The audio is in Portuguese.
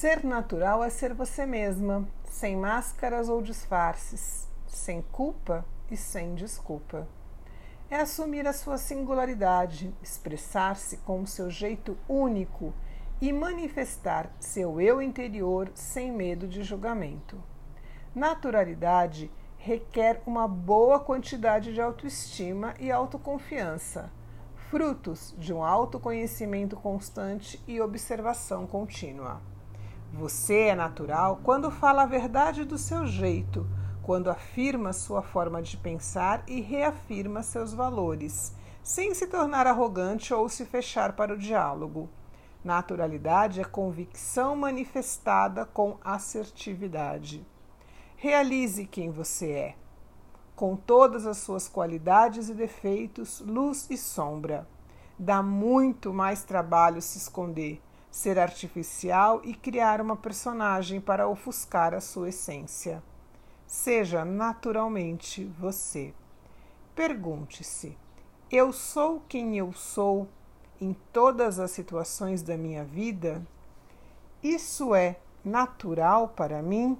Ser natural é ser você mesma, sem máscaras ou disfarces, sem culpa e sem desculpa. É assumir a sua singularidade, expressar-se com o seu jeito único e manifestar seu eu interior sem medo de julgamento. Naturalidade requer uma boa quantidade de autoestima e autoconfiança, frutos de um autoconhecimento constante e observação contínua. Você é natural quando fala a verdade do seu jeito, quando afirma sua forma de pensar e reafirma seus valores, sem se tornar arrogante ou se fechar para o diálogo. Naturalidade é convicção manifestada com assertividade. Realize quem você é, com todas as suas qualidades e defeitos, luz e sombra. Dá muito mais trabalho se esconder ser artificial e criar uma personagem para ofuscar a sua essência. Seja naturalmente você. Pergunte-se: eu sou quem eu sou em todas as situações da minha vida? Isso é natural para mim?